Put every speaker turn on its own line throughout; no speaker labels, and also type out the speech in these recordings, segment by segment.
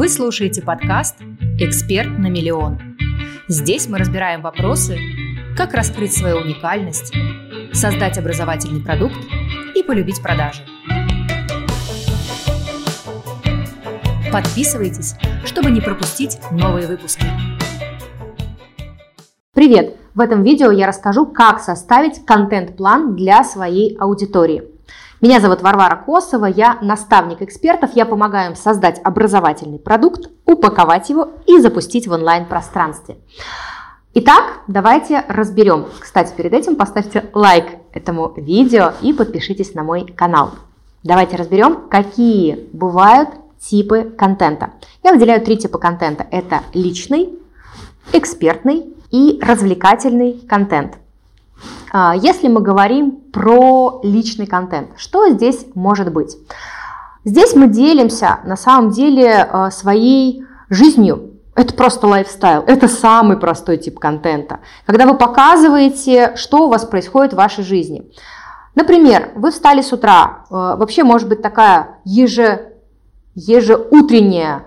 Вы слушаете подкаст «Эксперт на миллион». Здесь мы разбираем вопросы, как раскрыть свою уникальность, создать образовательный продукт и полюбить продажи. Подписывайтесь, чтобы не пропустить новые выпуски.
Привет! В этом видео я расскажу, как составить контент-план для своей аудитории. Меня зовут Варвара Косова, я наставник экспертов, я помогаю им создать образовательный продукт, упаковать его и запустить в онлайн-пространстве. Итак, давайте разберем. Кстати, перед этим поставьте лайк этому видео и подпишитесь на мой канал. Давайте разберем, какие бывают типы контента. Я выделяю три типа контента. Это личный, экспертный и развлекательный контент. А, если мы говорим про личный контент, что здесь может быть? Здесь мы делимся на самом деле а, своей жизнью. Это просто лайфстайл, это самый простой тип контента. Когда вы показываете, что у вас происходит в вашей жизни. Например, вы встали с утра, а, вообще может быть такая еже, ежеутренняя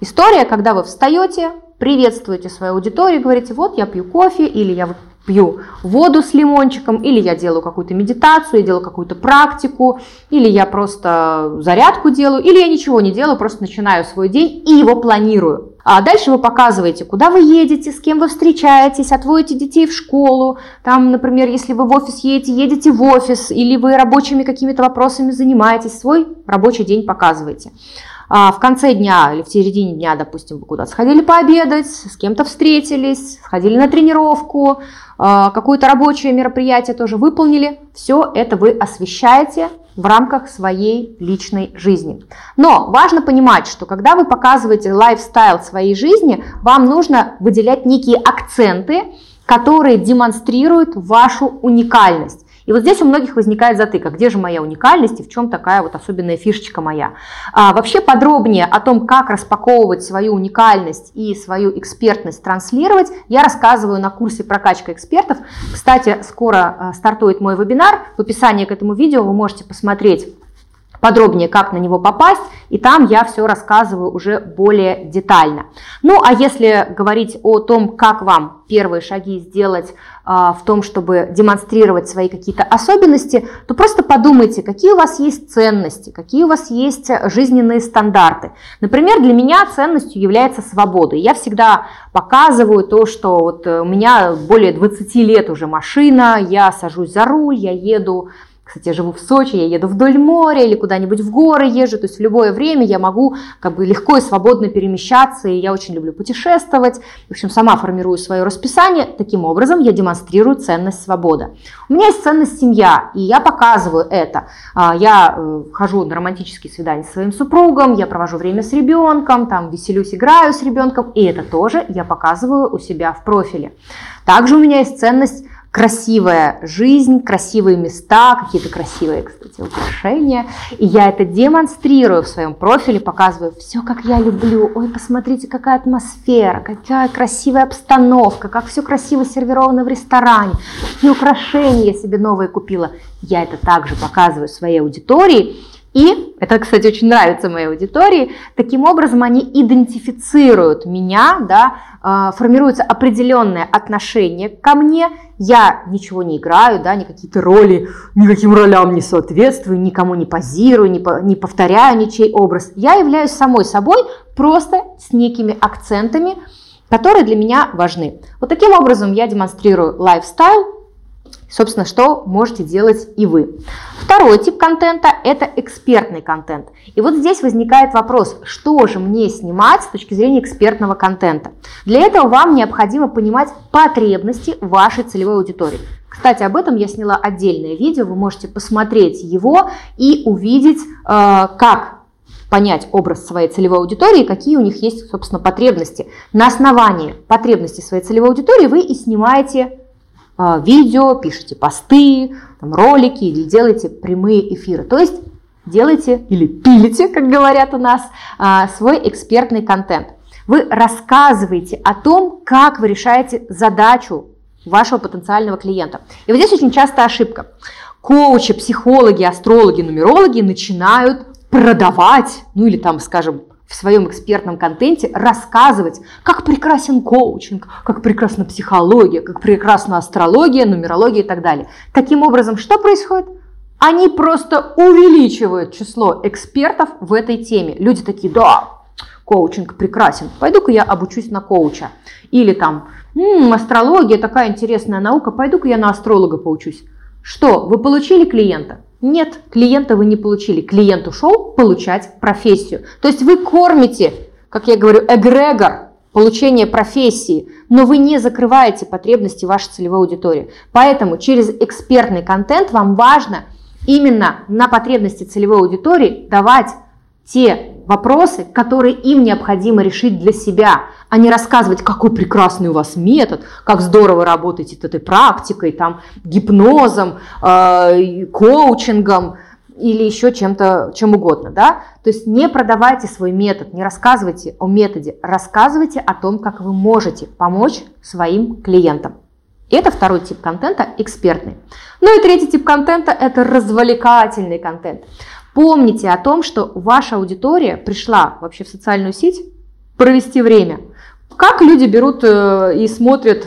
история, когда вы встаете, приветствуете свою аудиторию, говорите, вот я пью кофе, или я пью воду с лимончиком, или я делаю какую-то медитацию, я делаю какую-то практику, или я просто зарядку делаю, или я ничего не делаю, просто начинаю свой день и его планирую. А дальше вы показываете, куда вы едете, с кем вы встречаетесь, отводите детей в школу. Там, например, если вы в офис едете, едете в офис, или вы рабочими какими-то вопросами занимаетесь, свой рабочий день показываете. А в конце дня или в середине дня, допустим, вы куда-то сходили пообедать, с кем-то встретились, сходили на тренировку, а, какое-то рабочее мероприятие тоже выполнили. Все это вы освещаете в рамках своей личной жизни. Но важно понимать, что когда вы показываете лайфстайл своей жизни, вам нужно выделять некие акценты, которые демонстрируют вашу уникальность. И вот здесь у многих возникает затык, а где же моя уникальность и в чем такая вот особенная фишечка моя. А, вообще подробнее о том, как распаковывать свою уникальность и свою экспертность транслировать, я рассказываю на курсе прокачка экспертов. Кстати, скоро а, стартует мой вебинар. В описании к этому видео вы можете посмотреть подробнее, как на него попасть, и там я все рассказываю уже более детально. Ну, а если говорить о том, как вам первые шаги сделать а, в том, чтобы демонстрировать свои какие-то особенности, то просто подумайте, какие у вас есть ценности, какие у вас есть жизненные стандарты. Например, для меня ценностью является свобода. Я всегда показываю то, что вот у меня более 20 лет уже машина, я сажусь за руль, я еду кстати, я живу в Сочи, я еду вдоль моря или куда-нибудь в горы езжу, то есть в любое время я могу как бы легко и свободно перемещаться, и я очень люблю путешествовать. В общем, сама формирую свое расписание, таким образом я демонстрирую ценность свободы. У меня есть ценность семья, и я показываю это. А, я э, хожу на романтические свидания с своим супругом, я провожу время с ребенком, там веселюсь, играю с ребенком, и это тоже я показываю у себя в профиле. Также у меня есть ценность красивая жизнь, красивые места, какие-то красивые, кстати, украшения. И я это демонстрирую в своем профиле, показываю все, как я люблю. Ой, посмотрите, какая атмосфера, какая красивая обстановка, как все красиво сервировано в ресторане, какие украшения я себе новые купила. Я это также показываю своей аудитории. И, это, кстати, очень нравится моей аудитории, таким образом они идентифицируют меня, да, а, формируется определенное отношение ко мне, я ничего не играю, да, ни какие-то роли, никаким ролям не соответствую, никому не позирую, не, по, не повторяю ничей образ. Я являюсь самой собой просто с некими акцентами, которые для меня важны. Вот таким образом я демонстрирую лайфстайл, Собственно, что можете делать и вы. Второй тип контента – это экспертный контент. И вот здесь возникает вопрос, что же мне снимать с точки зрения экспертного контента. Для этого вам необходимо понимать потребности вашей целевой аудитории. Кстати, об этом я сняла отдельное видео, вы можете посмотреть его и увидеть, э, как понять образ своей целевой аудитории, какие у них есть, собственно, потребности. На основании потребностей своей целевой аудитории вы и снимаете видео, пишите посты, там, ролики или делаете прямые эфиры. То есть делайте или пилите, как говорят у нас, а, свой экспертный контент. Вы рассказываете о том, как вы решаете задачу вашего потенциального клиента. И вот здесь очень часто ошибка. Коучи, психологи, астрологи, нумерологи начинают продавать, ну или там, скажем, в своем экспертном контенте рассказывать, как прекрасен коучинг, как прекрасна психология, как прекрасна астрология, нумерология и так далее. Таким образом, что происходит? Они просто увеличивают число экспертов в этой теме. Люди такие, да, коучинг прекрасен, пойду-ка я обучусь на коуча. Или там, м-м, астрология такая интересная наука, пойду-ка я на астролога поучусь. Что, вы получили клиента? Нет, клиента вы не получили. Клиент ушел получать профессию. То есть вы кормите, как я говорю, эгрегор получения профессии, но вы не закрываете потребности вашей целевой аудитории. Поэтому через экспертный контент вам важно именно на потребности целевой аудитории давать те вопросы, которые им необходимо решить для себя, а не рассказывать, какой прекрасный у вас метод, как здорово работаете этой практикой, там, гипнозом, э, коучингом или еще чем-то, чем угодно, да. То есть не продавайте свой метод, не рассказывайте о методе, рассказывайте о том, как вы можете помочь своим клиентам. Это второй тип контента, экспертный. Ну и третий тип контента – это развлекательный контент. Помните о том, что ваша аудитория пришла вообще в социальную сеть провести время. Как люди берут э, и смотрят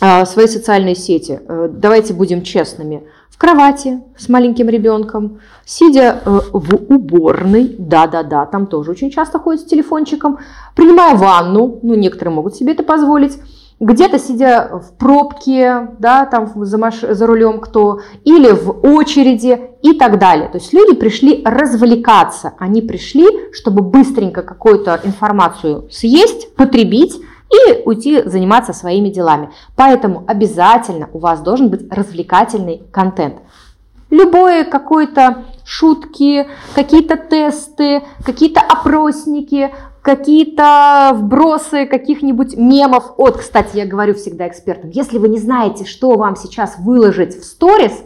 э, свои социальные сети? Э, давайте будем честными. В кровати с маленьким ребенком, сидя в уборной, да-да-да, там тоже очень часто ходят с телефончиком, принимая ванну, ну некоторые могут себе это позволить, где-то сидя в пробке, да, там за, маш... за рулем кто, или в очереди и так далее. То есть люди пришли развлекаться, они пришли, чтобы быстренько какую-то информацию съесть, потребить и уйти заниматься своими делами. Поэтому обязательно у вас должен быть развлекательный контент. Любое какое-то шутки, какие-то тесты, какие-то опросники, какие-то вбросы каких-нибудь мемов. Вот, кстати, я говорю всегда экспертам, если вы не знаете, что вам сейчас выложить в сторис,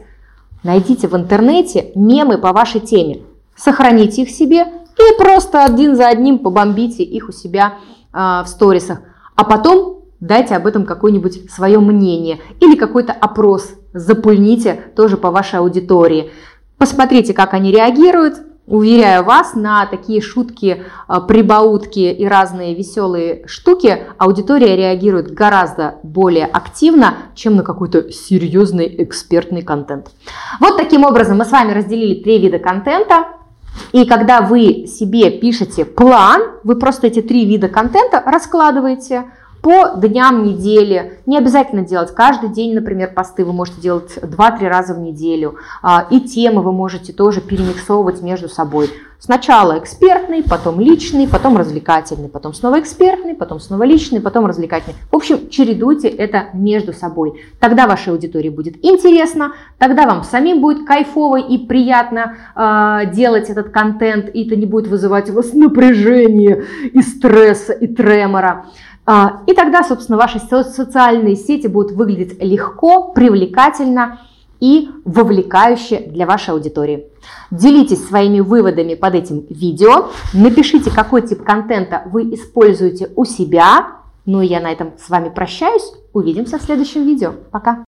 найдите в интернете мемы по вашей теме, сохраните их себе и просто один за одним побомбите их у себя э, в сторисах. А потом дайте об этом какое-нибудь свое мнение или какой-то опрос запульните тоже по вашей аудитории. Посмотрите, как они реагируют, Уверяю вас, на такие шутки, а, прибаутки и разные веселые штуки аудитория реагирует гораздо более активно, чем на какой-то серьезный экспертный контент. Вот таким образом мы с вами разделили три вида контента. И когда вы себе пишете план, вы просто эти три вида контента раскладываете по дням недели. Не обязательно делать каждый день, например, посты вы можете делать 2-3 раза в неделю. А, и темы вы можете тоже перемиксовывать между собой. Сначала экспертный, потом личный, потом развлекательный, потом снова экспертный, потом снова личный, потом развлекательный. В общем, чередуйте это между собой. Тогда вашей аудитории будет интересно, тогда вам самим будет кайфово и приятно э, делать этот контент, и это не будет вызывать у вас напряжение и стресса, и тремора. А, и тогда, собственно, ваши социальные сети будут выглядеть легко, привлекательно и вовлекающе для вашей аудитории. Делитесь своими выводами под этим видео. Напишите, какой тип контента вы используете у себя. Ну и я на этом с вами прощаюсь. Увидимся в следующем видео. Пока!